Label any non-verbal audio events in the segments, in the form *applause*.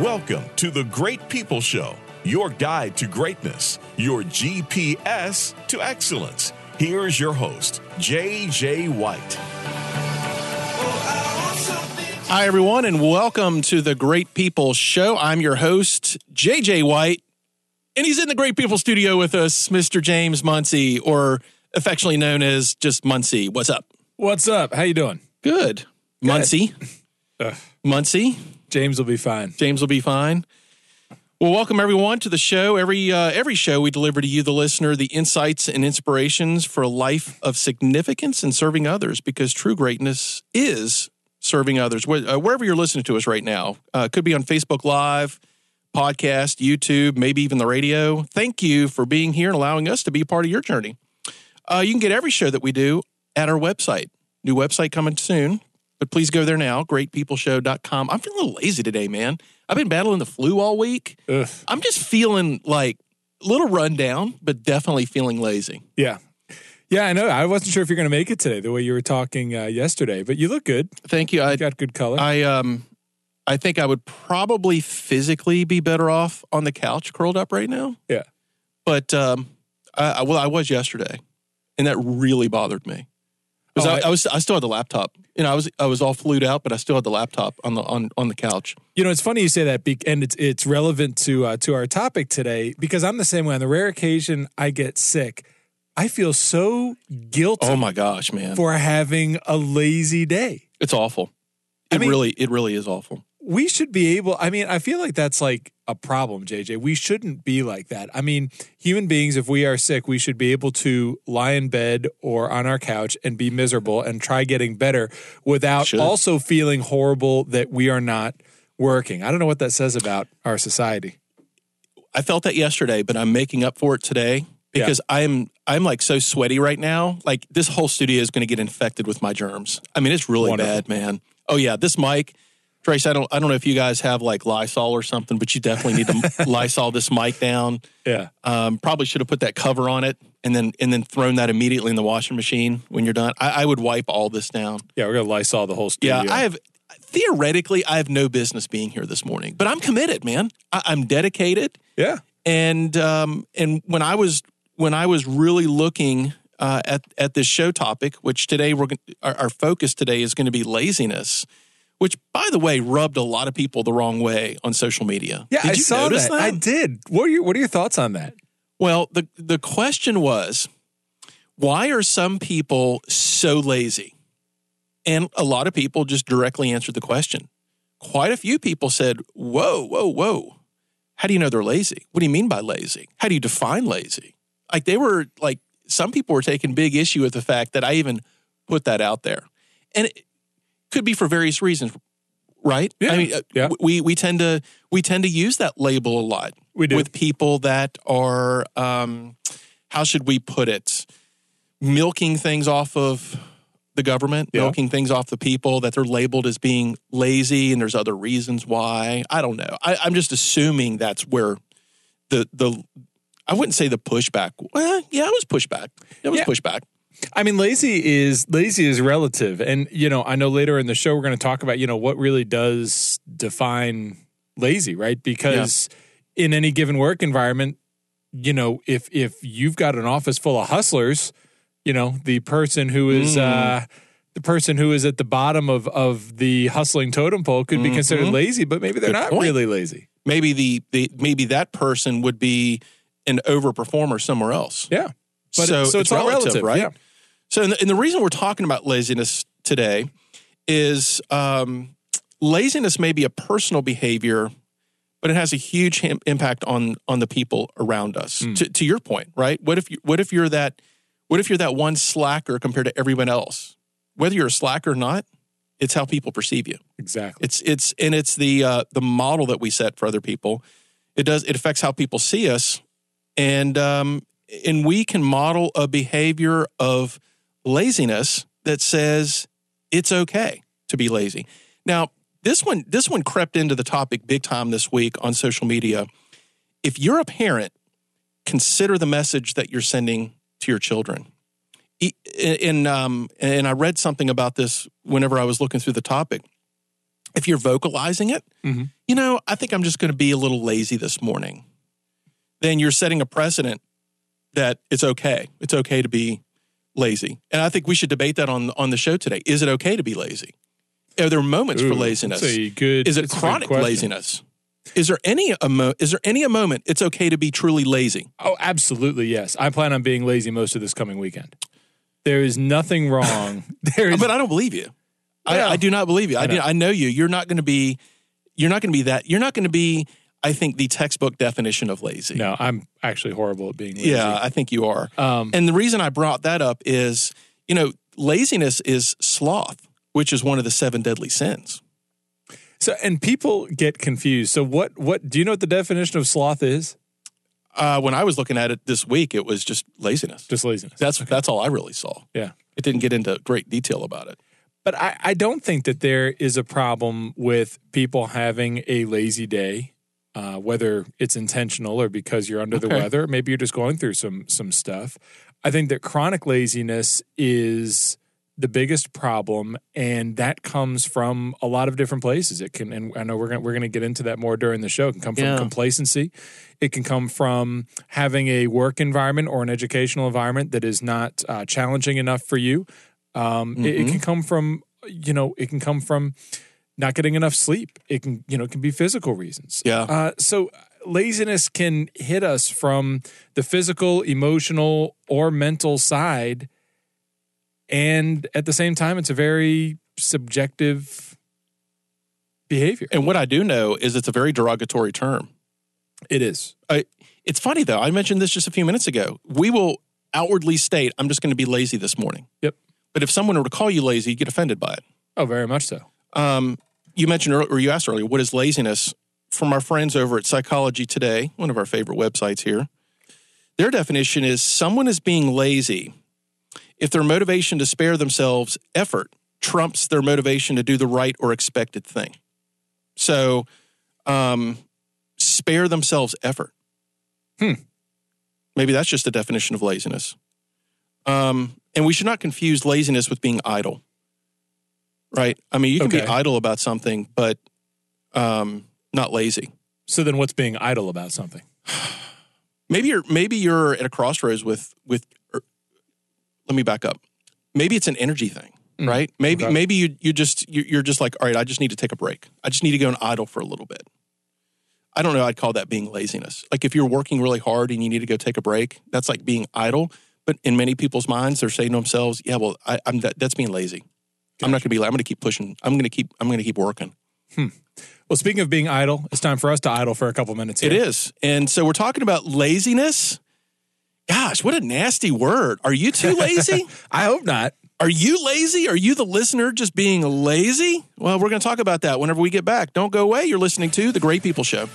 Welcome to the Great People Show, your guide to greatness, your GPS to excellence. Here's your host, JJ White. Hi, everyone, and welcome to the Great People Show. I'm your host, JJ White, and he's in the Great People Studio with us, Mr. James Muncie, or affectionately known as just Muncie. What's up? What's up? How you doing? Good. Muncie. *laughs* Muncie. James will be fine. James will be fine. Well, welcome everyone to the show. Every uh, every show we deliver to you, the listener, the insights and inspirations for a life of significance and serving others. Because true greatness is serving others. Wh- uh, wherever you're listening to us right now, uh, could be on Facebook Live, podcast, YouTube, maybe even the radio. Thank you for being here and allowing us to be part of your journey. Uh, you can get every show that we do at our website. New website coming soon, but please go there now, greatpeopleshow.com. I'm feeling a little lazy today, man. I've been battling the flu all week. Ugh. I'm just feeling like a little rundown, but definitely feeling lazy. Yeah. Yeah, I know. I wasn't sure if you're going to make it today, the way you were talking uh, yesterday, but you look good. Thank you. I You got good color. I um I think I would probably physically be better off on the couch curled up right now. Yeah. But um I, I well I was yesterday and that really bothered me. Because Oh, I, I- I was I still had the laptop. You know, I was I was all flued out, but I still had the laptop on the on, on the couch. you know, it's funny you say that, be- and it's it's relevant to uh, to our topic today because I'm the same way. On the rare occasion I get sick, I feel so guilty Oh my gosh, man. for having a lazy day. It's awful. I It mean- really it really is awful. We should be able i mean i feel like that's like a problem jj we shouldn't be like that i mean human beings if we are sick we should be able to lie in bed or on our couch and be miserable and try getting better without Should. also feeling horrible that we are not working i don't know what that says about our society I felt that yesterday, but I'm making up for it today because I'm I'm like so sweaty right now. Like this whole studio is going to get infected with my germs. I mean, it's really Wonderful. bad, man. Oh yeah, this mic, Trace. I don't I don't know if you guys have like Lysol or something, but you definitely need to *laughs* Lysol this mic down. yeah Um, probably should have put that cover on it and then and then thrown that immediately in the washing machine when you're done. I, I would wipe all this down. yeah we're gonna lysol the whole studio Yeah, I have theoretically I have no business being here this morning, but I'm committed, man. I, I'm dedicated yeah and um, and when I was when I was really looking uh, at at this show topic, which today we're our, our focus today is going to be laziness, which by the way rubbed a lot of people the wrong way on social media. yeah Did i you saw notice that. i did what are your what are your thoughts on that Well, the the question was, why are some people so lazy? And a lot of people just directly answered the question. Quite a few people said, "Whoa, whoa, whoa! How do you know they're lazy? What do you mean by lazy? How do you define lazy?" Like they were like some people were taking big issue with the fact that I even put that out there, and it could be for various reasons, right? Yeah, I mean, uh, yeah. we we tend to we tend to use that label a lot We do. with people that are um, how should we put it milking things off of the government Yeah. milking things off the people that they're labeled as being lazy and there's other reasons why i don't know I, i'm just assuming that's where the the i wouldn't say the pushback well yeah it was pushback it was Yeah. pushback I mean, lazy is lazy is relative, and you know, I know later in the show we're going to talk about you know what really does define lazy, right? Because in any given work environment, you know, if if you've got an office full of hustlers, you know, the person who is uh, the person who is at the bottom of of the hustling totem pole could be considered lazy, but maybe they're Good not point. really lazy. maybe the, the maybe that person would be an overperformer somewhere else Yeah, but so, it- so it's, all relative, right Yeah. So, and the, and the reason we're talking about laziness today is um, laziness may be a personal behavior, but it has a huge ham- impact on on the people around us. Hmm. To, to your point, right? What if you, what if you're that what if you're that one slacker compared to everyone else? Whether you're a slacker or not, it's how people perceive you. Exactly. It's it's and it's the uh, the model that we set for other people. It does it affects how people see us, and um, and we can model a behavior of laziness that says it's okay to be lazy. Now this one this one crept into the topic big time this week on social media. If you're a parent, consider the message that you're sending to your children. And um, and I read something about this whenever I was looking through the topic if you're vocalizing it, Mhm. you know, I think I'm just going to be a little lazy this morning. Then you're setting a precedent that it's okay. It's okay to be lazy. And I think we should debate that on on the show today. Is it okay to be lazy? Are there moments for laziness? good- Is it that's a good chronic laziness? Is there any a mo- is there any a moment it's okay to be truly lazy? Oh, absolutely, yes. I plan on being lazy most of this coming weekend. There is nothing wrong. *laughs* There is But I don't believe you. Yeah. I, I do not believe you. I, I do. I know you. You're not going to be. You're not going to be that. You're not going to be. I think the textbook definition of lazy. no. I'm actually horrible at being lazy. Yeah, I think you are. Um, And the reason I brought that up is, you know, laziness is sloth, which is one of the seven deadly sins. so and people get confused. So what? What do you know? What the definition of sloth is? Uh, when I was looking at it this week, it was just laziness. Just laziness. That's that's all I really saw. yeah. It didn't get into great detail about it. But I, I don't think that there is a problem with people having a lazy day, uh, whether it's intentional or because you're under the weather. Maybe you're just going through some some stuff. I think that chronic laziness is the biggest problem, and that comes from a lot of different places. It can, and I know we're gonna we're gonna get into that more during the show. It can come from Yeah. complacency. It can come from having a work environment or an educational environment that is not uh, challenging enough for you. Um, it, it Mhm. can come from you know it can come from not getting enough sleep. It can you know it can be physical reasons. Yeah. Uh, so laziness can hit us from the physical, emotional, or mental side, and at the same time, it's a very subjective behavior. And what I do know is it's a very derogatory term. It is. I, It's funny though. I mentioned this just a few minutes ago. We will outwardly state, "I'm just going to be lazy this morning." Yep. But if someone were to call you lazy, you get offended by it. Oh, very much so. Um, you mentioned earlier, or you asked earlier, what is laziness? From our friends over at Psychology Today, one of our favorite websites here, their definition is someone is being lazy if their motivation to spare themselves effort trumps their motivation to do the right or expected thing. So, um, spare themselves effort. Hmm. Maybe that's just a definition of laziness. Um, and we should not confuse laziness with being idle. Right? I mean, you can be idle about something, but um, not lazy. So then, what's being idle about something? *sighs* Maybe you're maybe you're at a crossroads with with. Or, let me back up. Maybe it's an energy thing, Mm, right? Maybe okay. maybe you you just you- you're just like, all right, I just need to take a break. I just need to go and idle for a little bit. I don't know. I'd call that being laziness. Like if you're working really hard and you need to go take a break, that's like being idle. But in many people's minds, they're saying to themselves, "Yeah, well, I, I'm that, that's being lazy. I'm not going to be. I'm going to keep pushing. I'm going to keep. I'm going to keep working." Hmm. Well, speaking of being idle, it's time for us to idle for a couple minutes. Here. It is. And so we're talking about laziness. Gosh, what a nasty word. Are you too lazy? *laughs* I hope not. Are you lazy? Are you the listener just being lazy? Well, we're going to talk about that whenever we get back. Don't go away. You're listening to The Great People Show.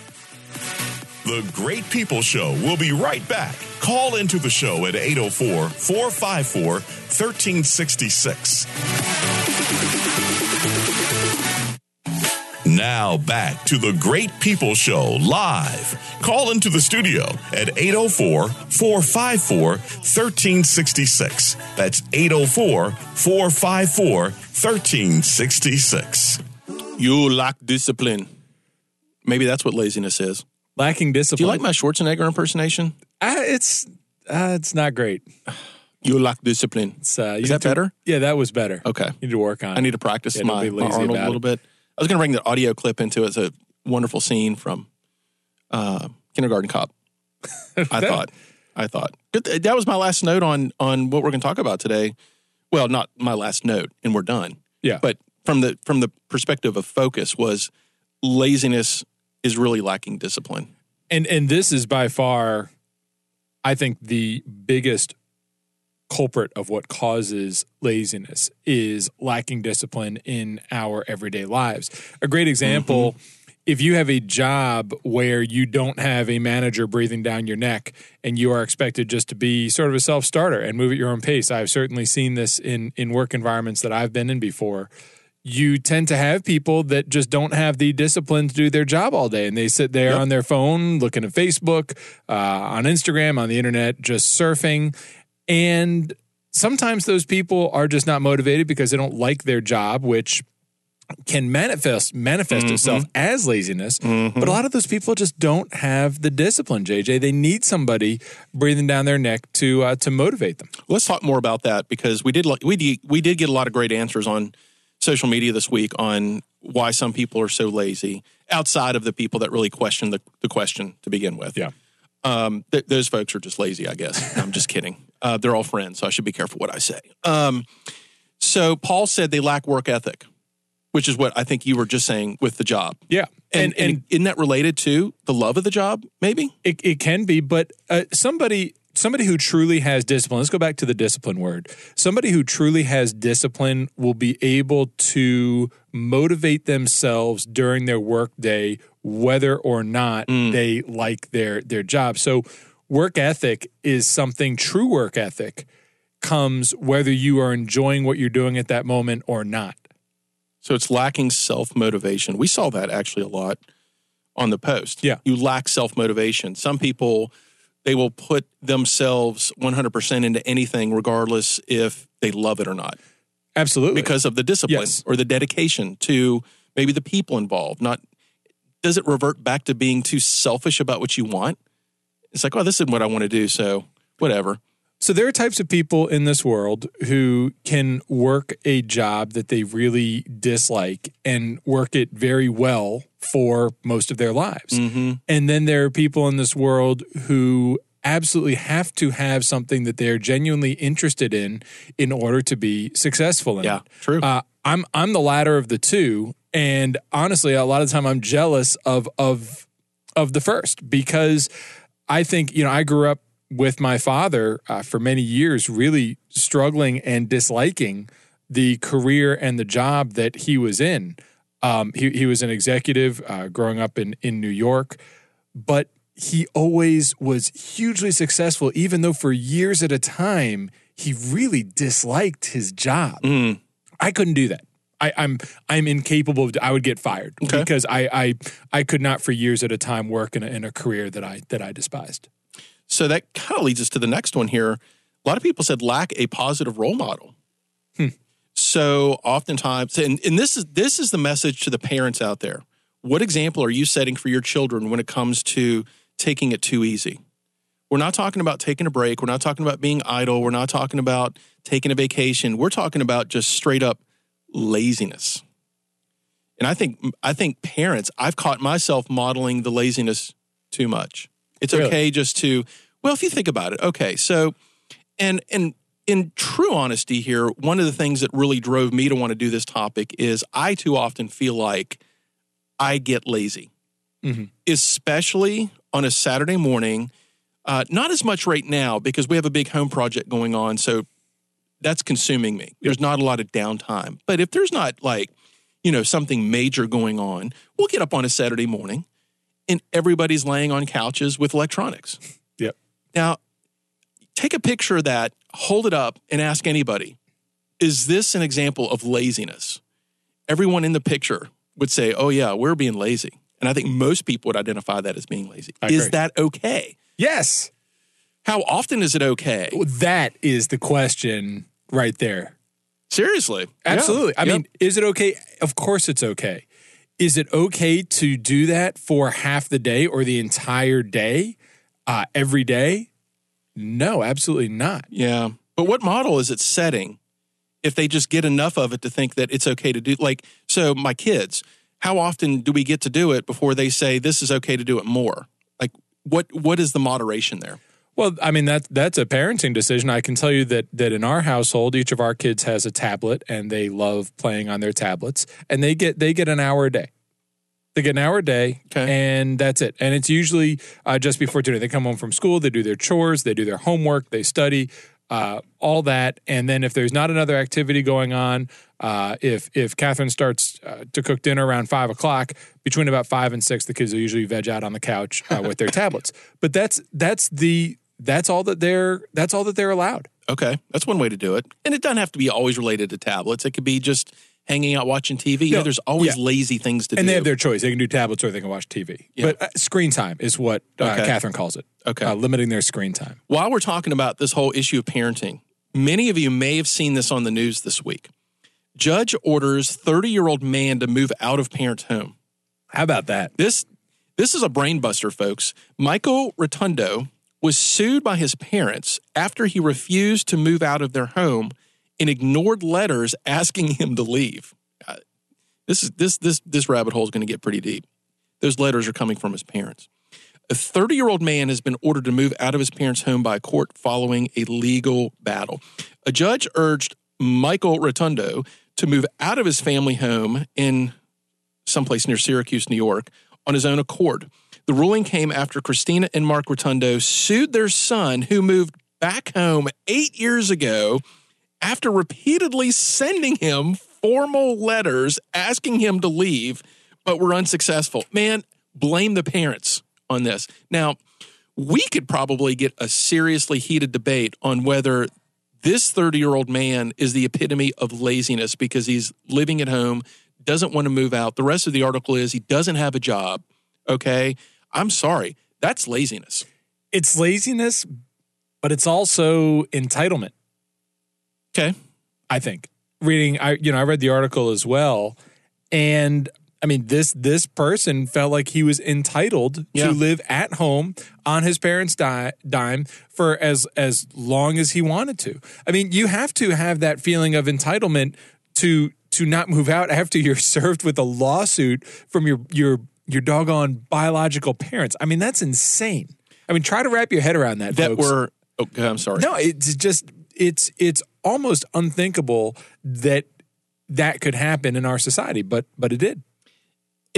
The Great People Show We'll be right back. Call into the show at 804 454 1366. Now back to the Great People Show live. Call into the studio at 804 454 1366. That's 804 454 1366. You lack discipline. Maybe that's what laziness is. Lacking discipline. Do discipline. you like my Schwarzenegger impersonation? Uh, it's uh, it's not great. You lack discipline. It's, uh, Is that to- better? Yeah, that was better. Okay. You need to work on. it. I need to practice Yeah, don't my, be my lazy Arnold a about little bit. I was going to bring the audio clip into it. It's a wonderful scene from uh, Kindergarten Cop. *laughs* I thought. I thought. Th- that was my last note on on what we're going to talk about today. Well, not my last note, and we're done. Yeah. But from the from the perspective of focus was laziness is really lacking discipline. and and this is by far, I think the biggest culprit of what causes laziness is lacking discipline in our everyday lives. A great example. Mm-hmm. If you have a job where you don't have a manager breathing down your neck and you are expected just to be sort of a self starter and move at your own pace, I've certainly seen this in, in work environments that I've been in before. You tend to have people that just don't have the discipline to do their job all day and they sit there Yep. on their phone looking at Facebook, uh, on Instagram, on the internet, just surfing. And sometimes those people are just not motivated because they don't like their job, which can manifest manifest itself as laziness. But a lot of those people just don't have the discipline, JJ. They need somebody breathing down their neck to uh, to motivate them. Let's talk more about that because we did we did, we did get a lot of great answers on social media this week on why some people are so lazy outside of the people that really question the, the question to begin with. Yeah. Um, th- those folks are just lazy, I guess. *laughs* I'm just kidding. Uh, they're all friends, so I should be careful what I say. Um, so Paul said they lack work ethic, which is what I think you were just saying with the job. Yeah. And, and, isn't that related to the love of the job, maybe? It, it can be, but uh, somebody somebody who truly has discipline. Let's go back to the discipline word. Somebody who truly has discipline will be able to motivate themselves during their workday, whether or not mm. they like their their job. So, work ethic is something. True work ethic comes whether you are enjoying what you're doing at that moment or not. So it's lacking self motivation. We saw that actually a lot on the post. Yeah. You lack self motivation. Some people, they will put themselves 100% into anything, regardless if they love it or not, Absolutely. because of the discipline Yes. or the dedication to maybe the people involved. Not, does it revert back to being too selfish about what you want? It's like, oh, this isn't what I want to do. So whatever. So there are types of people in this world who can work a job that they really dislike and work it very well for most of their lives. Mm-hmm. And then there are people in this world who absolutely have to have something that they're genuinely interested in in order to be successful in. Yeah, it. true. Uh, I'm I'm the latter of the two, and honestly, a lot of the time I'm jealous of of of the first because I think you know I grew up with my father uh, for many years, really struggling and disliking the career and the job that he was in. Um, he he was an executive uh, growing up in in New York, but he always was hugely successful, even though for years at a time he really disliked his job. Mm. I couldn't do that. I, I'm I'm incapable of. I would get fired Okay. because I, I I could not for years at a time work in a, in a career that I that I despised. So that kind of leads us to the next one here. A lot of people said lack a positive role model. So oftentimes, and, and this is this is the message to the parents out there. What example are you setting for your children when it comes to taking it too easy? We're not talking about taking a break. We're not talking about being idle. We're not talking about taking a vacation. We're talking about just straight up laziness. And I think I think parents, I've caught myself modeling the laziness too much. It's Really? okay just to well, if you think about it, okay. So and and in true honesty here, one of the things that really drove me to want to do this topic is I too often feel like I get lazy, Mhm. especially on a Saturday morning. Uh, not as much right now because we have a big home project going on. So that's consuming me. There's not a lot of downtime. But if there's not like, you know, something major going on, we'll get up on a Saturday morning and everybody's laying on couches with electronics. Yep. Now, take a picture of that, hold it up, and ask anybody Is this an example of laziness? Everyone in the picture would say, Oh, yeah, we're being lazy. And I think most people would identify that as being lazy. I Is agree. that okay? Yes, How often is it okay? that is the question right there. Seriously. Absolutely. Yeah. I Yep. mean, is it okay? Of course, it's okay. Is it okay to do that for half the day or the entire day, uh, every day? No, absolutely not. Yeah. But what model is it setting if they just get enough of it to think that it's okay to do? Like, so my kids, how often do we get to do it before they say this is okay to do it more? Like, what what is the moderation there? Well, I mean that's that's a parenting decision. I can tell you that that in our household, each of our kids has a tablet, and they love playing on their tablets, and they get they get an hour a day. They get an hour a day, Okay. and that's it. And it's usually uh, just before dinner. They come home from school, they do their chores, they do their homework, they study, uh, all that. And then if there's not another activity going on, uh, if if Catherine starts uh, to cook dinner around five o'clock, between about five and six, the kids will usually veg out on the couch uh, with their *laughs* tablets. But that's that's the that's all that they're that's all that they're allowed. Okay, that's one way to do it. And it doesn't have to be always related to tablets. It could be just hanging out watching TV. You know, there's always yeah. lazy things to And do. And they have their choice. They can do tablets or they can watch TV. Yeah. But uh, screen time is what uh, Okay. Catherine calls it. Okay. Uh, limiting their screen time. While we're talking about this whole issue of parenting, many of you may have seen this on the news this week. Judge orders 30 year old man to move out of parents' home. How about that? This this is a brainbuster, folks. Michael Rotondo was sued by his parents after he refused to move out of their home and ignored letters asking him to leave. Uh, This is this this this rabbit hole is going to get pretty deep. Those letters are coming from his parents. A 30 year old man has been ordered to move out of his parents' home by a court following a legal battle. A judge urged Michael Rotondo to move out of his family home in someplace near Syracuse, New York, on his own accord. The ruling came after Christina and Mark Rotondo sued their son, who moved back home eight years ago, after repeatedly sending him formal letters asking him to leave, but were unsuccessful. Man, blame the parents on this. Now, we could probably get a seriously heated debate on whether this 30 year old man is the epitome of laziness because he's living at home, doesn't want to move out. The rest of the article is he doesn't have a job. Okay. I'm sorry. That's laziness. It's laziness, but it's also entitlement. Okay. I think reading, I you know, I read the article as well, and I mean this this person felt like he was entitled Yeah. to live at home on his parents' di- dime for as as long as he wanted to. I mean, you have to have that feeling of entitlement to to not move out after you're *laughs* served with a lawsuit from your your your doggone biological parents. I mean, that's insane. I mean, try to wrap your head around that. That folks. were, oh, okay, I'm sorry. No, it's just it's it's almost unthinkable that that could happen in our society, but but it did.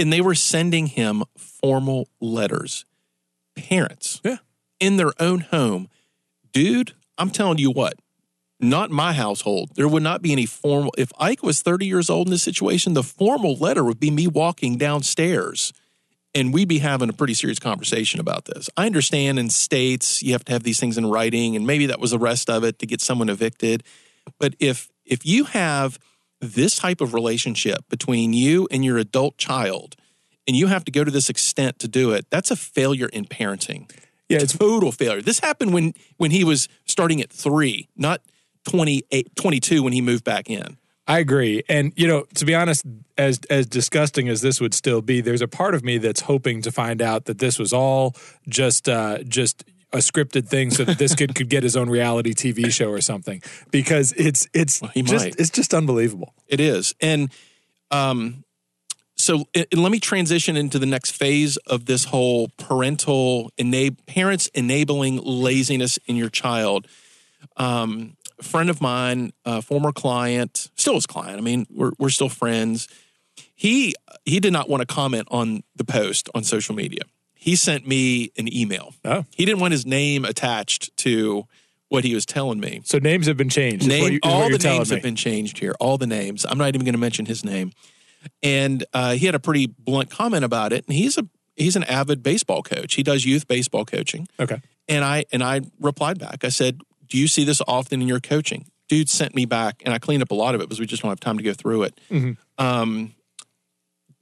and they were sending him formal letters. Parents, Yeah. in their own home, dude. I'm telling you what, not my household. There would not be any formal. If Ike was 30 years old in this situation, the formal letter would be me walking downstairs, and we'd be having a pretty serious conversation about this. I understand in states you have to have these things in writing, and maybe that was the rest of it to get someone evicted. But if if you have this type of relationship between you and your adult child, and you have to go to this extent to do it, that's a failure in parenting. Yeah, it's Total failure. This happened when when he was starting at three, not 28, 22 when he moved back in. I agree. And you know, to be honest, as as disgusting as this would still be, there's a part of me that's hoping to find out that this was all just uh just a scripted thing so that this kid could get his own reality TV show or something because it's it's he just might. it's just unbelievable. It is. And um, so and let me transition into the next phase of this whole parental enab- parents enabling laziness in your child. Um, friend of mine, a former client, still his client. I mean, we're we're still friends. He he did not want to comment on the post on social media. He sent me an email. Oh. He didn't want his name attached to what he was telling me. So names have been changed. Name, you- all the names me. have been changed here. All the names. I'm not even going to mention his name. And uh, he had a pretty blunt comment about it. And he's a he's an avid baseball coach. He does youth baseball coaching. Okay. And I and I replied back. I said, "Do you see this often in your coaching?" Dude sent me back, and I cleaned up a lot of it because we just don't have time to go through it. Um,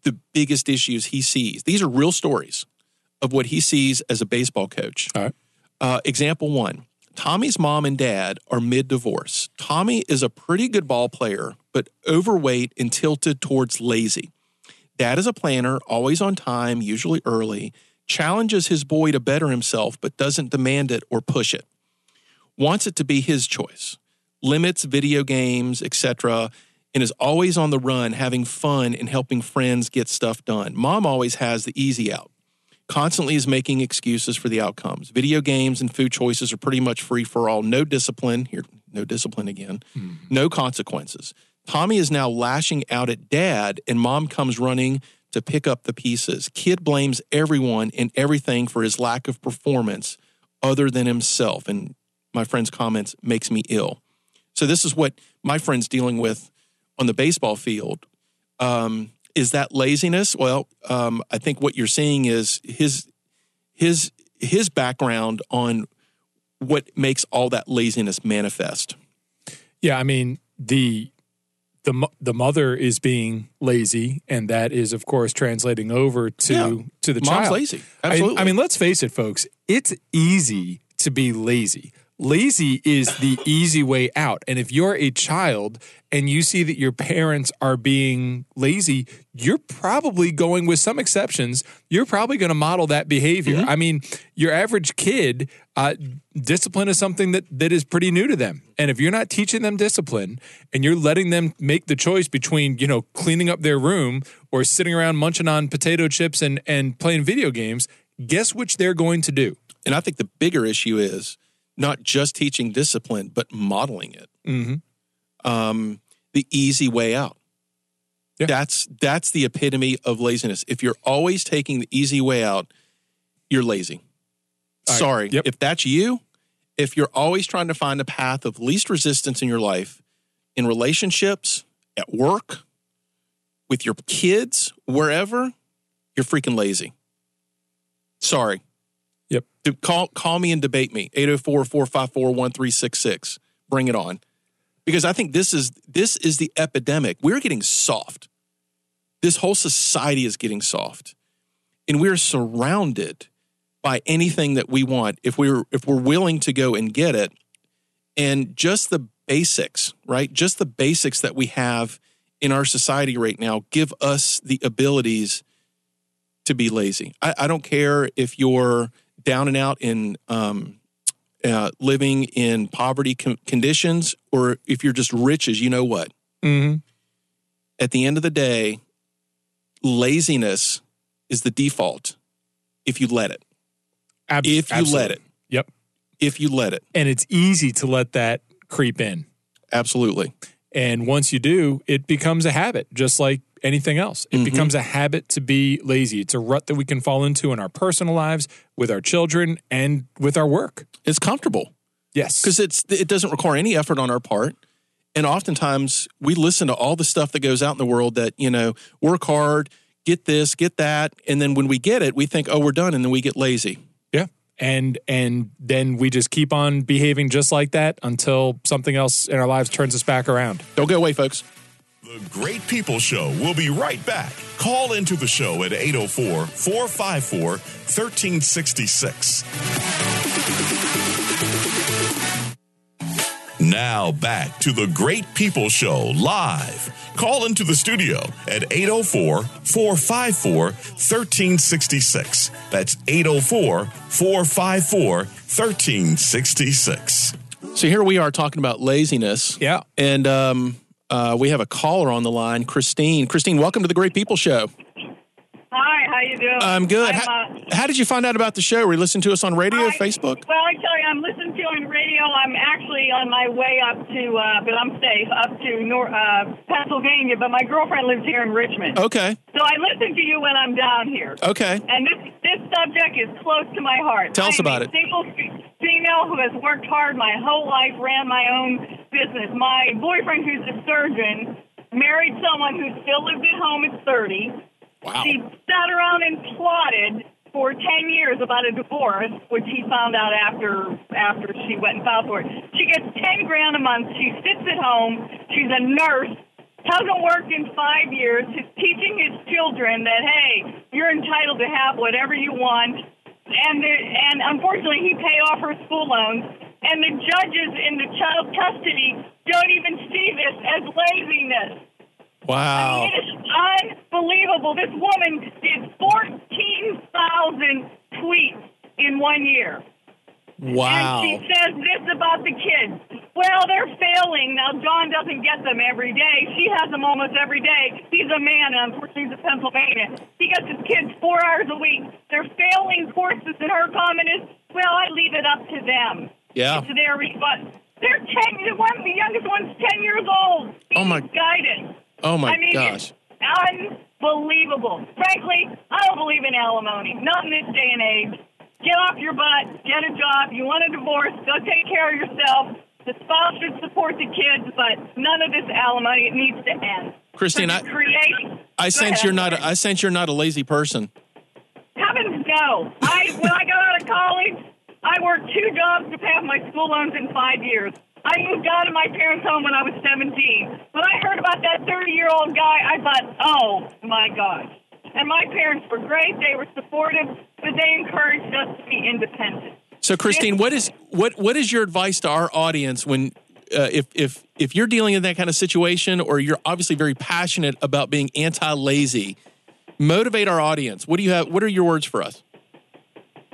the biggest issues he sees. These are real stories of what he sees as a baseball coach. All right. Uh, example one Tommy's mom and dad are mid divorce. Tommy is a pretty good ball player, but overweight and tilted towards lazy. Dad is a planner, always on time, usually early, challenges his boy to better himself, but doesn't demand it or push it. Wants it to be his choice, limits video games, etc., and is always on the run, having fun and helping friends get stuff done. Mom always has the easy out constantly is making excuses for the outcomes. Video games and food choices are pretty much free for all. No discipline here, no discipline again. Mm-hmm. No consequences. Tommy is now lashing out at dad, and mom comes running to pick up the pieces. Kid blames everyone and everything for his lack of performance other than himself. And my friend's comments makes me ill. So this is what my friend's dealing with on the baseball field. Um, is that laziness? Well, um, I think what you're seeing is his his his background on what makes all that laziness manifest. Yeah, I mean the the the mother is being lazy, and that is of course translating over to Yeah. to the Mom's child. lazy. I Absolutely. I mean, let's face it, folks. It's easy to be lazy. Lazy is the easy way out. And if you're a child and you see that your parents are being lazy, you're probably going, with some exceptions, you're probably going to model that behavior. I mean, your average kid, uh, discipline is something that, that is pretty new to them. And if you're not teaching them discipline and you're letting them make the choice between, you know, cleaning up their room or sitting around munching on potato chips and, and playing video games, guess which they're going to do? And I think the bigger issue is not just teaching discipline, but modeling it. Mm-hmm. Um, the easy way out. Yeah. That's that's the epitome of laziness. If you're always taking the easy way out, you're lazy. All right. Sorry. Yep. If that's you, if you're always trying to find a path of least resistance in your life, in relationships, at work, with your kids, wherever, you're freaking lazy. Sorry. Call call me and debate me. 804-454-1366. Bring it on. Because I think this is this is the epidemic. We're getting soft. This whole society is getting soft. And we're surrounded by anything that we want if we're if we're willing to go and get it. And just the basics, right? Just the basics that we have in our society right now give us the abilities to be lazy. I, I don't care if you're down and out in um, uh, living in poverty con- conditions or if you're just rich as you know what. Mm-hmm. At the end of the day, laziness is the default if you let it. if you let it. Yep. If you let it. And it's easy to let that creep in. Absolutely. And once you do, it becomes a habit, just like anything else. It Mhm. becomes a habit to be lazy. It's a rut that we can fall into in our personal lives, with our children, and with our work. It's comfortable. Yes. because it's it doesn't require any effort on our part and oftentimes we listen to all the stuff that goes out in the world that you know work hard get this get that and then when we get it we think oh we're done and then we get lazy Yeah. And and then we just keep on behaving just like that until something else in our lives turns us back around. don't go away folks The Great People Show will be right back. Call into the show at 804 454 1366. Now back to the Great People Show live. Call into the studio at 804 454 1366. That's 804 454 1366. so here we are talking about laziness Yeah. and um, uh, we have a caller on the line christine. Christine welcome to the great people show. Hi, how you doing? i'm good. I'm, how, uh, how did you find out about the show? Were you listening to us on radio I- facebook? Well, I tell you, I'm listening to you on radio. I'm actually on my way up to, uh, but I'm safe, up to Nor- uh, Pennsylvania. But my girlfriend lives here in Richmond, okay so I listen to you when I'm down here. okay And this this subject is close to my heart. Tell us about a it. Single female who has worked hard my whole life, ran my own business. My boyfriend, who's a surgeon, married someone who still lived at home at 30. wow She sat around and plotted for 10 years about a divorce, which he found out after after she went and filed for it. She gets 10 grand a month. She sits at home. She's a nurse. Hasn't worked in five years. He's teaching his children that hey, you're entitled to have whatever you want. And the, and unfortunately, he paid off her school loans. And the judges in the child custody don't even see this as laziness. Wow It is unbelievable. This woman did 14,000 tweets in one year. wow And she says this about the kids. Well, they're failing. Now, John doesn't get them every day. She has them almost every day. He's a man, and unfortunately, he's a Pennsylvania. He gets his kids four hours a week. They're failing courses, and her comment is, well, I leave it up to them. yeah It's their response. They're 10, the, one, the youngest one's 10 years old. Oh, my- guidance. Oh my I mean, gosh unbelievable. Frankly, I don't believe in alimony. Not in this day and age. Get off your butt, get a job. You want a divorce, go take care of yourself. The spouse should support the kids, but none of this alimony. It needs to end. Christine, I- create. I sense ahead, you're not. sorry. I sense you're not a lazy person. Heavens no. I when I got out of college, I worked two jobs to pay off my school loans in five years. I moved out of my parents' home when I was 17. When I heard about that 30 year old guy, I thought, oh my gosh. And my parents were great. They were supportive, but they encouraged us to be independent. So, Christine, what is what what is your advice to our audience when uh, if if if you're dealing in that kind of situation, or you're obviously very passionate about being anti-lazy? Motivate our audience. What do you have? What are your words for us?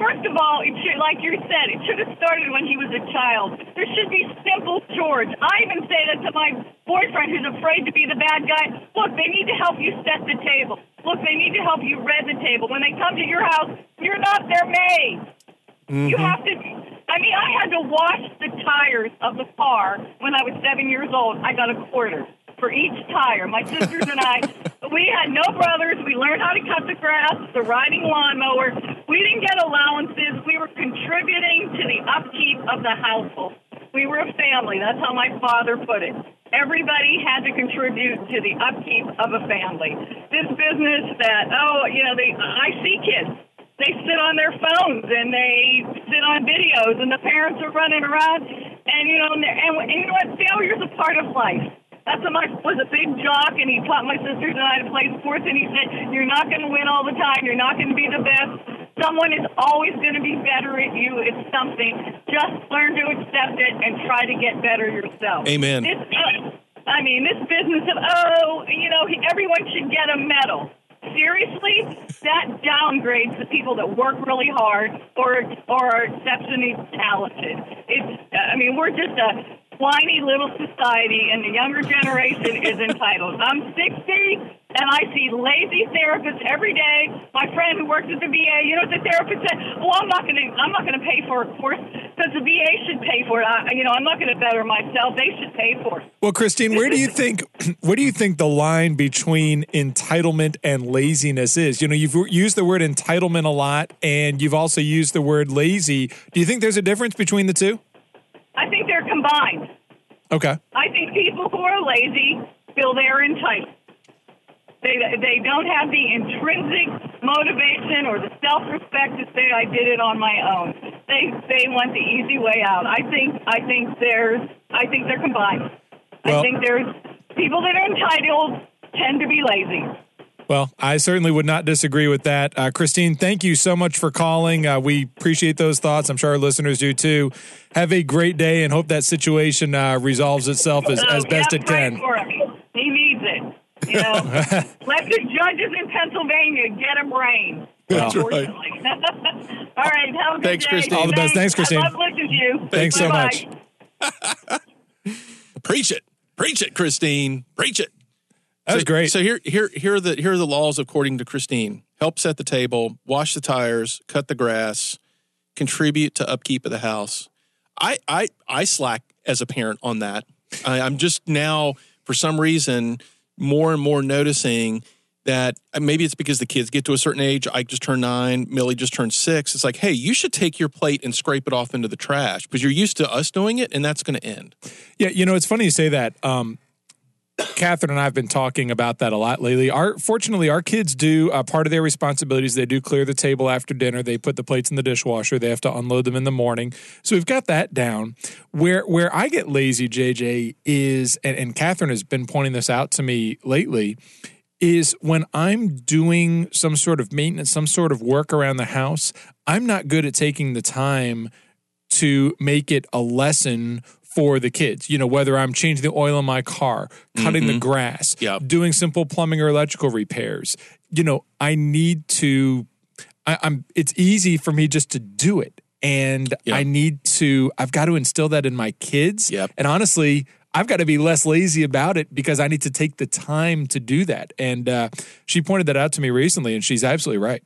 First of all, it should, like you said, it should have started when he was a child. There should be simple chores. I even say that to my boyfriend who's afraid to be the bad guy. Look, they need to help you set the table. Look, they need to help you red the table. When they come to your house, you're not their maid. Mm-hmm. You have to. I mean, I had to wash the tires of the car when I was seven years old. I got a quarter for each tire. My sisters and I, we had no brothers. We learned how to cut the grass, the riding lawnmower. We didn't get allowances. We were contributing to the upkeep of the household. We were a family. That's how my father put it. Everybody had to contribute to the upkeep of a family. This business that, oh, you know, they, I see kids they sit on their phones and they sit on videos, and the parents are running around. And you know, and, and you know what? Failure is a part of life. That's my was a big jock, and he taught my sisters and I to play sports. And he said, "You're not going to win all the time. You're not going to be the best. Someone is always going to be better at you. It's something. Just learn to accept it and try to get better yourself." Amen. This, uh, I mean, this business of oh, you know, everyone should get a medal. Seriously, that downgrades the people that work really hard or or are exceptionally talented. It's, I mean, we're just a whiny little society, and the younger generation is entitled. I'm 60, and I see lazy therapists every day. My friend who works at the VA, you know what the therapist said? Well, I'm not going to, I'm not going to pay for of course, because the VA should pay for it. I, you know, I'm not going to better myself. They should pay for it. Well, Christine, where do you think, *clears throat* where do you think the line between entitlement and laziness is? You know, you've used the word entitlement a lot, and you've also used the word lazy. Do you think there's a difference between the two? I think they're combined. Okay. I think people who are lazy feel they're entitled. They, they don't have the intrinsic motivation or the self respect to say I did it on my own. They they want the easy way out. I think I think there's I think they're combined. Well, I think there's people that are entitled tend to be lazy. Well, I certainly would not disagree with that. Uh, Christine, thank you so much for calling. Uh, we appreciate those thoughts. I'm sure our listeners do too. Have a great day and hope that situation uh, resolves itself as, as best it can. He needs it. You know, *laughs* let the judges in Pennsylvania get him rain. That's right. *laughs* All right. Have a Thanks, day. Christine. All the best. Thanks, Christine. I love listening to you. Thanks so much. *laughs* Preach it. Preach it, Christine. Preach it. That was so, great. So here, here, here are the here are the laws according to Christine. Help set the table, wash the tires, cut the grass, contribute to upkeep of the house. I I I slack as a parent on that. I, I'm just now for some reason more and more noticing that uh, maybe it's because the kids get to a certain age. I just turned nine, Millie just turned six. It's like, hey, you should take your plate and scrape it off into the trash because you're used to us doing it, and that's going to end. Yeah, you know, it's funny you say that. Um, Catherine and I have been talking about that a lot lately. Our fortunately, our kids do uh, part of their responsibilities. They do clear the table after dinner. They put the plates in the dishwasher. They have to unload them in the morning. So we've got that down. Where where I get lazy, JJ is, and, and Catherine has been pointing this out to me lately, is when I'm doing some sort of maintenance, some sort of work around the house. I'm not good at taking the time to make it a lesson for the kids. You know, whether I'm changing the oil in my car, cutting mm-hmm. the grass, yep. doing simple plumbing or electrical repairs. You know, I need to. I, am It's easy for me just to do it, and yep. I need to. I've got to instill that in my kids. Yep. And honestly, I've got to be less lazy about it because I need to take the time to do that. And uh, she pointed that out to me recently, and she's absolutely right.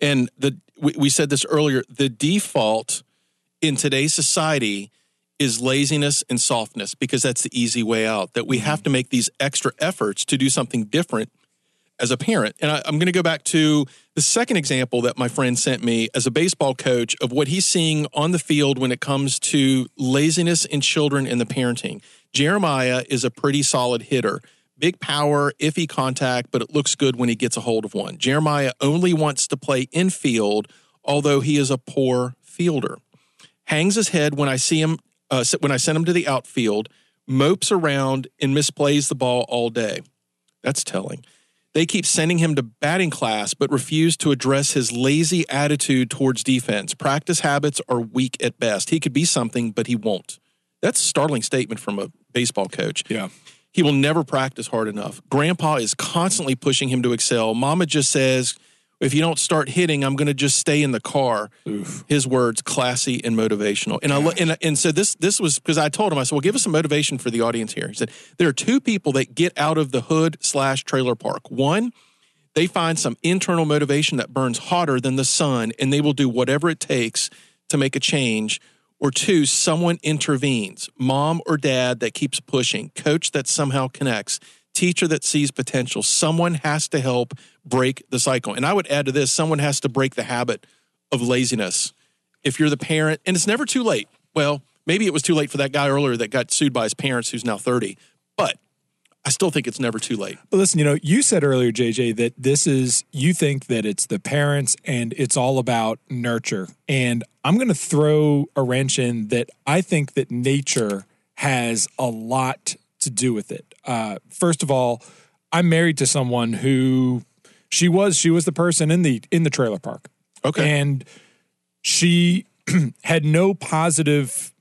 And the we, we said this earlier. The default in today's society is laziness and softness because that's the easy way out. That we mm-hmm. have to make these extra efforts to do something different as a parent. And I, am going to go back to the second example that my friend sent me as a baseball coach of what he's seeing on the field when it comes to laziness in children and the parenting. Jeremiah is a pretty solid hitter. Big power, iffy contact, but it looks good when he gets a hold of one. Jeremiah only wants to play infield, although he is a poor fielder. Hangs his head when I see him uh, when I send him to the outfield, mopes around and misplays the ball all day. That's telling. They keep sending him to batting class, but refuse to address his lazy attitude towards defense. Practice habits are weak at best. He could be something, but he won't. That's a startling statement from a baseball coach. Yeah. He will never practice hard enough. Grandpa is constantly pushing him to excel. Mama just says, if you don't start hitting, I'm going to just stay in the car. Oof. His words, classy and motivational. And I lo- and, and so this this was because I told him I said, well, give us some motivation for the audience here. He said there are two people that get out of the hood slash trailer park. One, they find some internal motivation that burns hotter than the sun, and they will do whatever it takes to make a change. Or two, someone intervenes, mom or dad that keeps pushing, coach that somehow connects, teacher that sees potential. Someone has to help break the cycle. And I would add to this someone has to break the habit of laziness. If you're the parent, and it's never too late. Well, maybe it was too late for that guy earlier that got sued by his parents who's now 30, but I still think it's never too late. But listen, you know, you said earlier, JJ, that this is, you think that it's the parents and it's all about nurture. And I'm going to throw a wrench in that I think that nature has a lot to do with it. Uh, first of all, I'm married to someone who she was she was the person in the in the trailer park. Okay. And she *clears throat* had no positive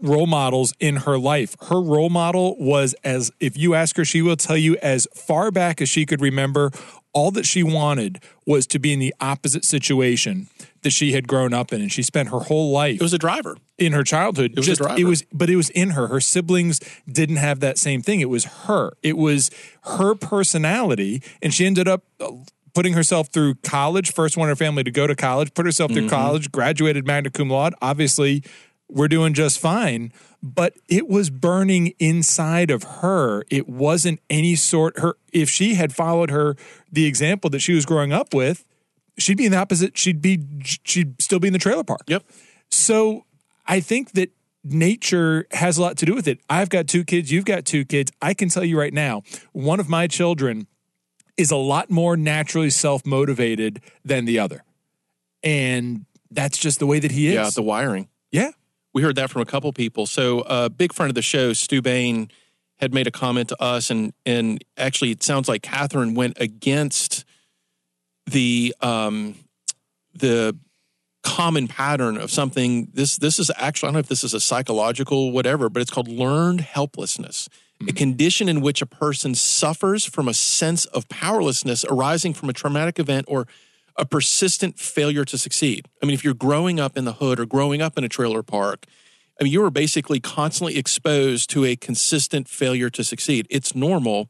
role models in her life. Her role model was as if you ask her, she will tell you as far back as she could remember, all that she wanted was to be in the opposite situation that she had grown up in. And she spent her whole life It was a driver. in her childhood. It was a just driver. it was, but it was in her. Her siblings didn't have that same thing. It was her. It was her personality, and she ended up uh, putting herself through college. First one in her family to go to college. Put herself Mm-hmm. through college. Graduated magna cum laude. Obviously, we're doing just fine. But it was burning inside of her. It wasn't any sort her. If she had followed her the example that she was growing up with, she'd be in the opposite. She'd be she'd still be in the trailer park. Yep. So I think that nature has a lot to do with it. I've got two kids, you've got two kids. I can tell you right now, one of my children is a lot more naturally self motivated than the other. And that's just the way that he is. Yeah, the wiring. yeah. We heard that from a couple people. So, a uh, big friend of the show, Stu Bain, had made a comment to us, and and actually, it sounds like Catherine went against the um, the common pattern of something. This this is actually I don't know if this is a psychological whatever, but it's called learned helplessness. A condition in which a person suffers from a sense of powerlessness arising from a traumatic event or a persistent failure to succeed. I mean, if you're growing up in the hood or growing up in a trailer park, I mean, you are basically constantly exposed to a consistent failure to succeed. It's normal.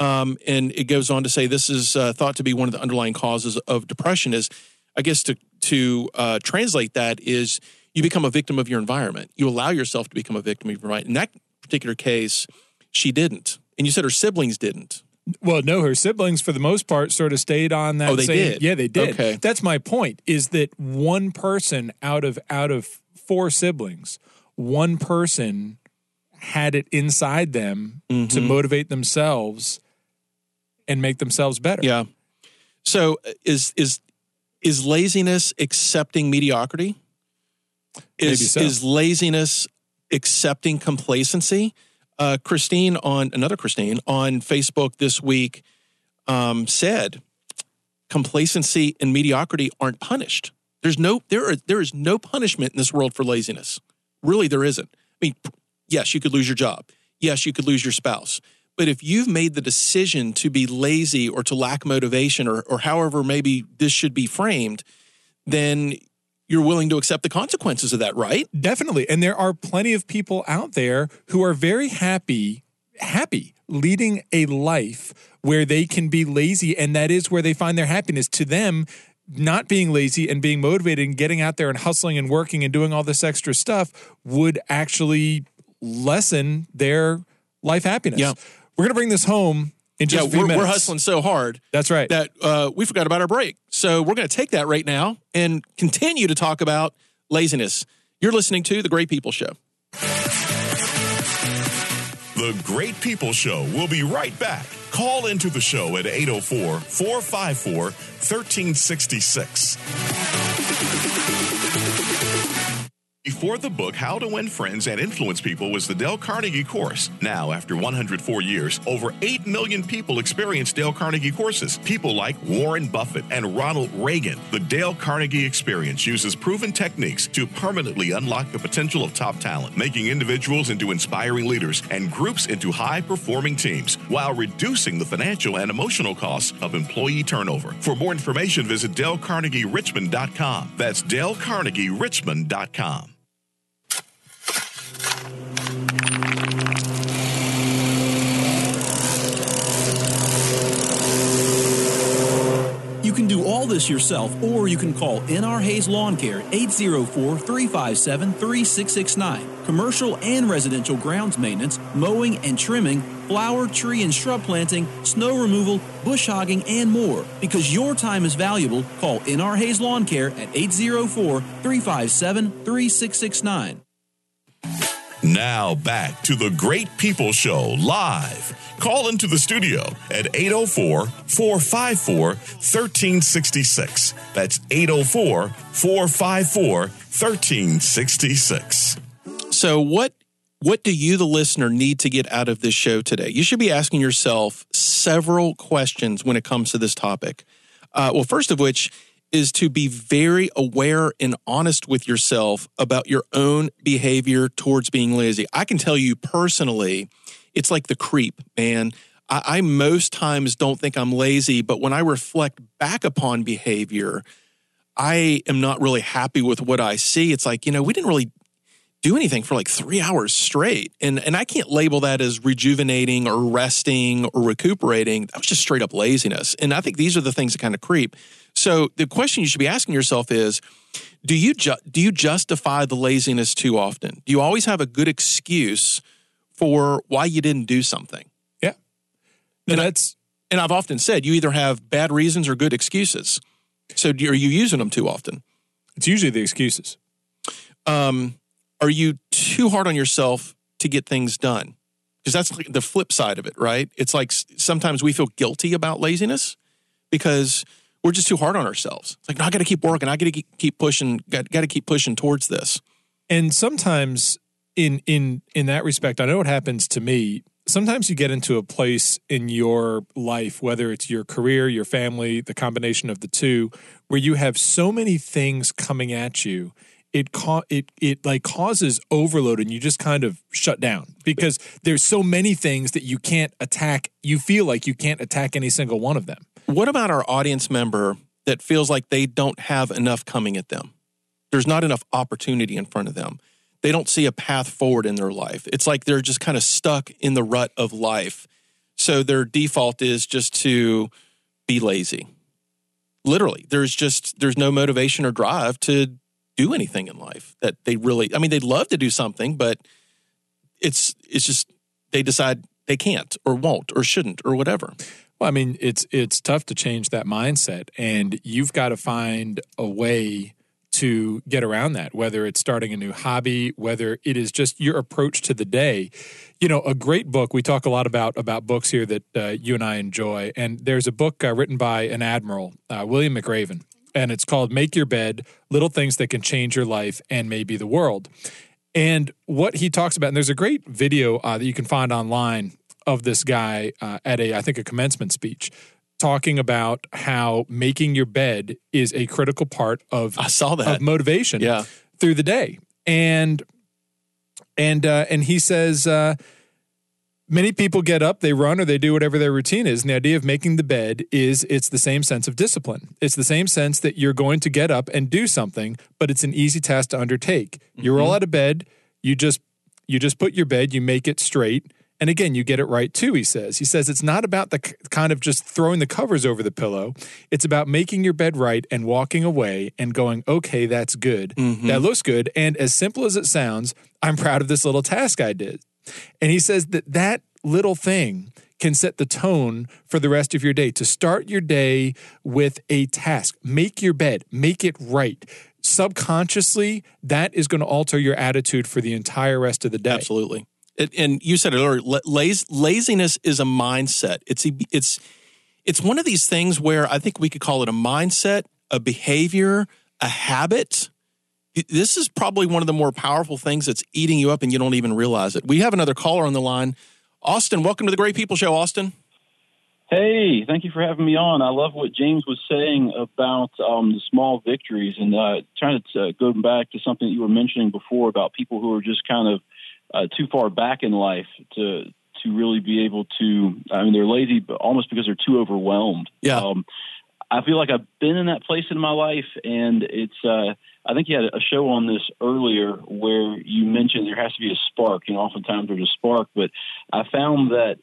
Um, and it goes on to say this is uh, thought to be one of the underlying causes of depression. Is I guess to to uh, translate that is you become a victim of your environment. You allow yourself to become a victim of your environment. In that particular case, she didn't, and you said her siblings didn't. Well, no, her siblings, for the most part, sort of stayed on that. Oh, they same, did? Yeah, they did. Okay. That's my point. Is that one person out of out of four siblings, one person had it inside them Mm-hmm. to motivate themselves and make themselves better. Yeah. So is is is laziness accepting mediocrity? Is Maybe so. is laziness accepting complacency? Uh, Christine on another Christine on Facebook this week um, said complacency and mediocrity aren't punished. There's no there are there is no punishment in this world for laziness. Really, there isn't. I mean, yes, you could lose your job. Yes, you could lose your spouse. But if you've made the decision to be lazy or to lack motivation or, or however maybe this should be framed, then you're willing to accept the consequences of that, right? Definitely. And there are plenty of people out there who are very happy, happy leading a life where they can be lazy and that is where they find their happiness. To them, not being lazy and being motivated and getting out there and hustling and working and doing all this extra stuff would actually lessen their life happiness. Yeah. We're going to bring this home in just yeah, a few we're, minutes. we're hustling so hard That's right. that uh, we forgot about our break. So we're going to take that right now and continue to talk about laziness. You're listening to The Great People Show. The Great People Show will be right back. Call into the show at 804 454 1366. Before the book, How to Win Friends and Influence People was the Dale Carnegie course. Now, after 104 years, over 8 million people experience Dale Carnegie courses. People like Warren Buffett and Ronald Reagan. The Dale Carnegie experience uses proven techniques to permanently unlock the potential of top talent, making individuals into inspiring leaders and groups into high performing teams while reducing the financial and emotional costs of employee turnover. For more information, visit DaleCarnegieRichmond.com. That's DaleCarnegieRichmond.com. You can do all this yourself, or you can call NR Hayes Lawn Care 804 357 3669. Commercial and residential grounds maintenance, mowing and trimming, flower, tree, and shrub planting, snow removal, bush hogging, and more. Because your time is valuable, call NR Hayes Lawn Care at 804 357 3669. Now back to the Great People Show live. Call into the studio at 804 454 1366. That's 804 454 1366. So what what do you the listener need to get out of this show today? You should be asking yourself several questions when it comes to this topic. Uh, well, first of which is to be very aware and honest with yourself about your own behavior towards being lazy. I can tell you personally, it's like the creep, man. I, I most times don't think I'm lazy, but when I reflect back upon behavior, I am not really happy with what I see. It's like, you know, we didn't really do anything for like three hours straight. And and I can't label that as rejuvenating or resting or recuperating. That was just straight up laziness. And I think these are the things that kind of creep. So the question you should be asking yourself is, do you ju- do you justify the laziness too often? Do you always have a good excuse for why you didn't do something? Yeah. No, And I- that's And I've often said you either have bad reasons or good excuses. So do- are you using them too often? it's usually the excuses. um, are you too hard on yourself to get things done? Because that's like the flip side of it, right? It's like sometimes we feel guilty about laziness because we're just too hard on ourselves. It's like, no, I got to keep working. I got to keep pushing. Got, got to keep pushing towards this. and sometimes in in in that respect i know what happens to me sometimes you get into a place in your life whether it's your career your family the combination of the two where you have so many things coming at you it ca- it it like causes overload and you just kind of shut down because there's so many things that you can't attack you feel like you can't attack any single one of them What about our audience member that feels like they don't have enough coming at them? There's not enough opportunity in front of them. They don't see a path forward in their life. It's like they're just kind of stuck in the rut of life. So their default is just to be lazy. Literally, there's just there's no motivation or drive to do anything in life that they really I mean they'd love to do something but it's it's just they decide they can't or won't or shouldn't or whatever. Well, I mean, it's it's tough to change that mindset, and you've got to find a way to get around that. Whether it's starting a new hobby, whether it is just your approach to the day. You know, a great book. We talk a lot about about books here that uh, you and I enjoy, and there's a book uh, written by an admiral, uh, William McRaven, and it's called "Make Your Bed: Little Things That Can Change Your Life and Maybe the World." And what he talks about, and there's a great video uh, that you can find online of this guy uh, at a, I think, a commencement speech, talking about how making your bed is a critical part of I saw that. of motivation Yeah. through the day. And and uh, and he says uh, many people get up, they run, or they do whatever their routine is. And the idea of making the bed is it's the same sense of discipline. It's the same sense that you're going to get up and do something, but it's an easy task to undertake. You're all out of bed. You just you just put your bed, you make it straight. And again, you get it right too, he says. He says it's not about the kind of just throwing the covers over the pillow. It's about making your bed right and walking away and going, okay, that's good. Mm-hmm. That looks good. And as simple as it sounds, I'm proud of this little task I did. And he says that that little thing can set the tone for the rest of your day. To start your day with a task, make your bed, make it right. Subconsciously, that is going to alter your attitude for the entire rest of the day. Absolutely. It, and you said it earlier. la- Laz, laziness is a mindset. It's it's it's one of these things where I think we could call it a mindset, a behavior, a habit. this is probably one of the more powerful things that's eating you up and you don't even realize it. We have another caller on the line. Austin, welcome to the Great People Show, Austin. Hey, thank you for having me on. I love what James was saying about um, the small victories and uh, trying to uh, go back to something that you were mentioning before about people who are just kind of uh, too far back in life to to really be able to. I mean, they're lazy, but almost because they're too overwhelmed. Yeah. Um, I feel like I've been in that place in my life, and it's. Uh, I think you had a show on this earlier where you mentioned there has to be a spark. You know, oftentimes there's a spark, but I found that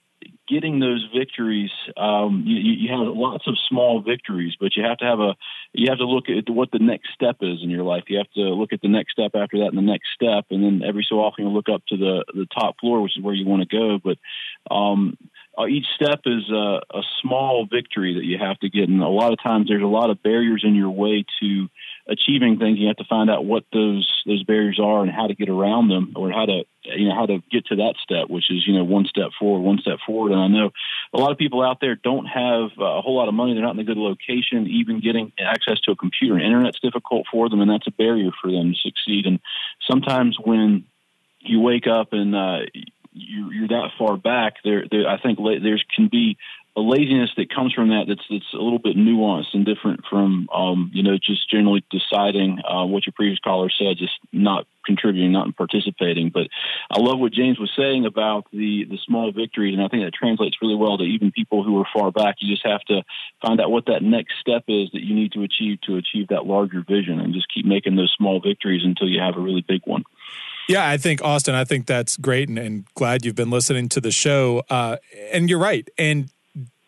getting those victories, um, you, you have lots of small victories, but you have to have a, you have to look at what the next step is in your life. You have to look at the next step after that and the next step, and then every so often you look up to the the top floor, which is where you want to go. But um, uh, each step is a, a small victory that you have to get, and a lot of times there's a lot of barriers in your way to achieving things. You have to find out what those those barriers are and how to get around them, or how to you know how to get to that step, which is you know one step forward, one step forward. And I know a lot of people out there don't have a whole lot of money; they're not in a good location. Even getting access to a computer and internet's difficult for them, and that's a barrier for them to succeed. And sometimes when you wake up and uh, you, you're that far back, there, there I think la- there can be a laziness that comes from that that's that's a little bit nuanced and different from um, you know just generally deciding uh, what your previous caller said, just not contributing, not participating. But I love what James was saying about the the small victories, and I think that translates really well to even people who are far back. You just have to find out what that next step is that you need to achieve to achieve that larger vision, and just keep making those small victories until you have a really big one. Yeah, I think Austin. I think that's great, and, and glad you've been listening to the show. Uh, and you're right, and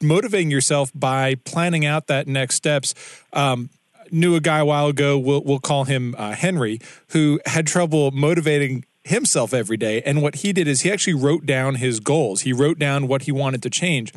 motivating yourself by planning out that next steps. Um, knew a guy a while ago. We'll, we'll call him uh, Henry, who had trouble motivating himself every day. And what he did is he actually wrote down his goals. He wrote down what he wanted to change.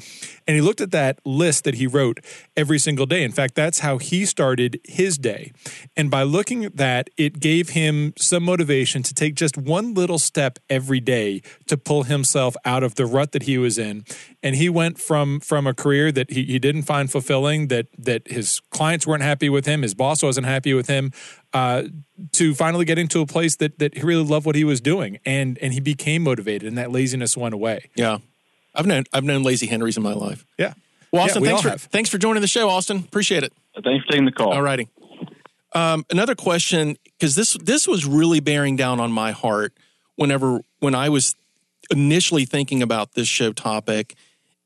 And he looked at that list that he wrote every single day. In fact, that's how he started his day. And by looking at that, it gave him some motivation to take just one little step every day to pull himself out of the rut that he was in. And he went from from a career that he, he didn't find fulfilling, that that his clients weren't happy with him, his boss wasn't happy with him, uh, to finally getting to a place that that he really loved what he was doing, and and he became motivated, and that laziness went away. Yeah, I've known I've known lazy Henrys in my life. Yeah. Well, Austin, Yeah, we thanks all for have. thanks for joining the show, Austin. Appreciate it. Thanks for taking the call. All righty. Um, another question, because this this was really bearing down on my heart whenever when I was initially thinking about this show topic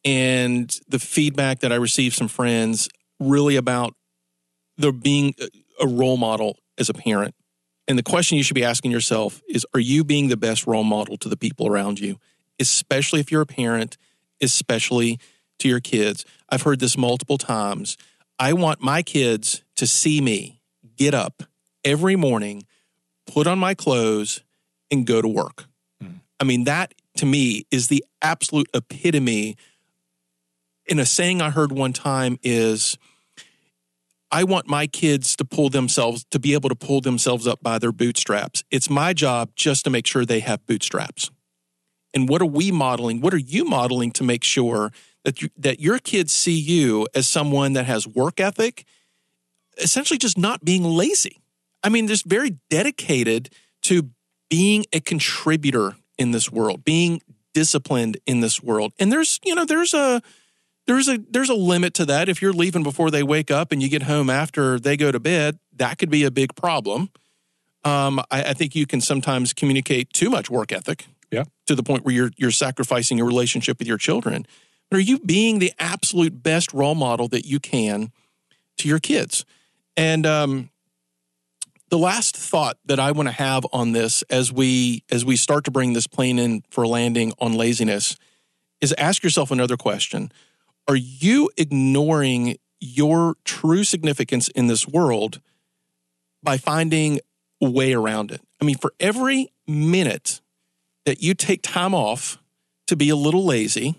and the feedback that I received from friends really about the being a- a role model as a parent. And the question you should be asking yourself is are you being the best role model to the people around you, especially if you're a parent, especially to your kids? I've heard this multiple times. I want my kids to see me get up every morning, put on my clothes, and go to work. Hmm. I mean, that to me is the absolute epitome. And a saying I heard one time is, I want my kids to pull themselves, to be able to pull themselves up by their bootstraps. It's my job just to make sure they have bootstraps. And what are we modeling? What are you modeling to make sure that you, that your kids see you as someone that has work ethic, essentially just not being lazy? I mean, just very dedicated to being a contributor in this world, being disciplined in this world. And there's, you know, there's a there's a there's a limit to that. If you're leaving before they wake up and you get home after they go to bed, that could be a big problem. Um, I, I think you can sometimes communicate too much work ethic Yeah. to the point where you're you're sacrificing your relationship with your children. But are you being the absolute best role model that you can to your kids? And um, the last thought that I want to have on this as we as we start to bring this plane in for landing on laziness is ask yourself another question. Are you ignoring your true significance in this world by finding a way around it? I mean, for every minute that you take time off to be a little lazy,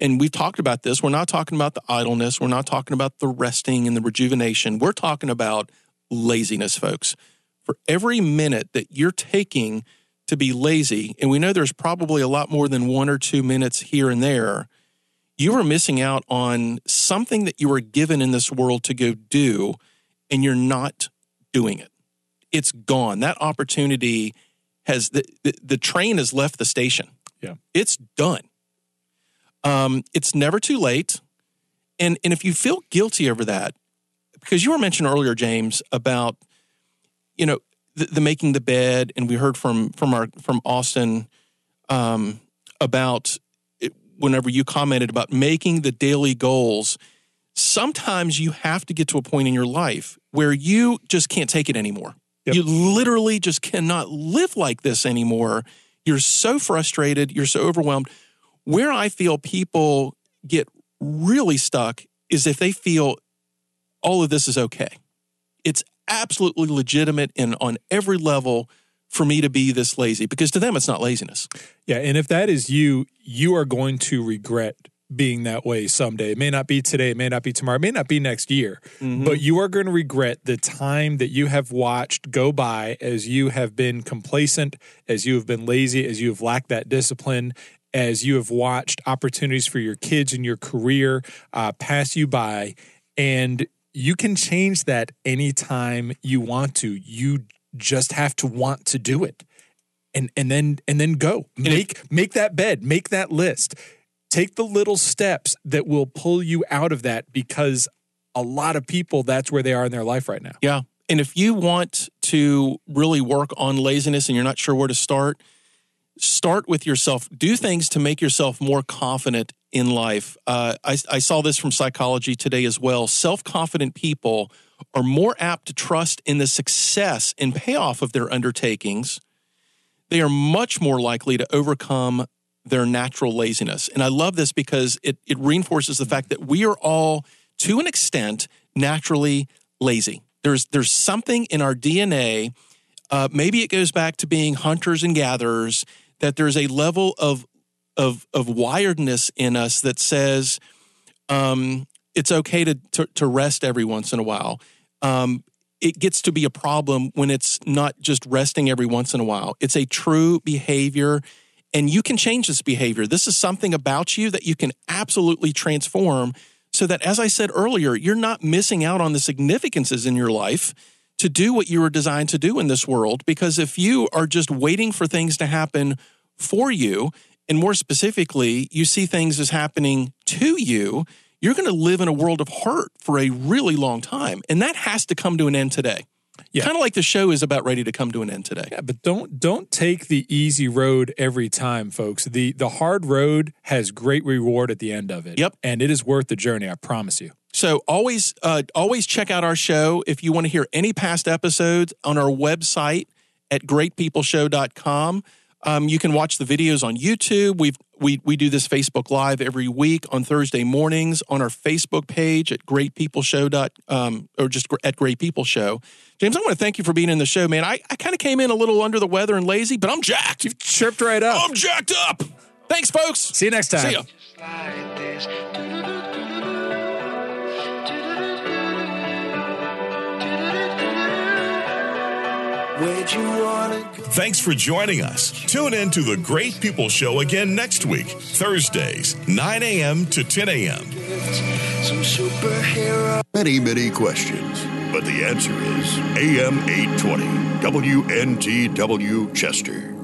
and we've talked about this, we're not talking about the idleness, we're not talking about the resting and the rejuvenation, we're talking about laziness, folks. For every minute that you're taking to be lazy, and we know there's probably a lot more than one or two minutes here and there, you are missing out on something that you were given in this world to go do, and you're not doing it. it's gone. That opportunity has the, the, the train has left the station. Yeah. It's done. Um, it's never too late. And and if you feel guilty over that, because you were mentioned earlier, James, about you know the, the making the bed, and we heard from from our from Austin um, about whenever you commented about making the daily goals. Sometimes you have to get to a point in your life where you just can't take it anymore. Yep. You literally just cannot live like this anymore. You're so frustrated. You're so overwhelmed. Where I feel people get really stuck is if they feel all of this is okay. It's absolutely legitimate and on every level for me to be this lazy because to them it's not laziness. Yeah, and if that is you, you are going to regret being that way someday. It may not be today, it may not be tomorrow, it may not be next year, but you are going to regret the time that you have watched go by as you have been complacent, as you have been lazy, as you have lacked that discipline. As you have watched opportunities for your kids and your career uh, pass you by, and you can change that anytime you want to. You just have to want to do it and and then and then go make make that bed make that list take the little steps that will pull you out of that because a lot of people that's where they are in their life right now Yeah. And if you want to really work on laziness and you're not sure where to start, start with yourself. Do things to make yourself more confident in life. Uh, I, I saw this from psychology today as well. Self confident people are more apt to trust in the success and payoff of their undertakings. They are much more likely to overcome their natural laziness. And I love this because it, it reinforces the fact that we are all, to an extent, naturally lazy. There's, there's something in our DNA, uh, maybe it goes back to being hunters and gatherers, that there's a level of, of, of wiredness in us that says um, it's okay to, to, to rest every once in a while. Um, it gets to be a problem when it's not just resting every once in a while. It's a true behavior, and you can change this behavior. This is something about you that you can absolutely transform so that, as I said earlier, you're not missing out on the significances in your life to do what you were designed to do in this world. Because if you are just waiting for things to happen for you, and more specifically, you see things as happening to you, you're going to live in a world of hurt for a really long time. And that has to come to an end today. Yeah. Kind of like the show is about ready to come to an end today. yeah but don't don't take the easy road every time folks the the hard road has great reward at the end of it Yep. and it is worth the journey i promise you So always, uh, always check out our show. If you want to hear any past episodes on our website at greatpeopleshow.com. Um, you can watch the videos on YouTube. We've, we, we do this Facebook Live every week on Thursday mornings on our Facebook page at greatpeopleshow. Dot, um, or just at Great People Show. James, I want to thank you for being in the show, man. I, I kind of came in a little under the weather and lazy, but I'm jacked. you've chirped right up I'm jacked up. Thanks, folks. see you next time See ya. Thanks for joining us. Tune in to the Great People Show again next week, Thursdays, 9 a.m. to 10 a.m. Some superhero. Many, many questions, but the answer is AM 820, WNTW Chester.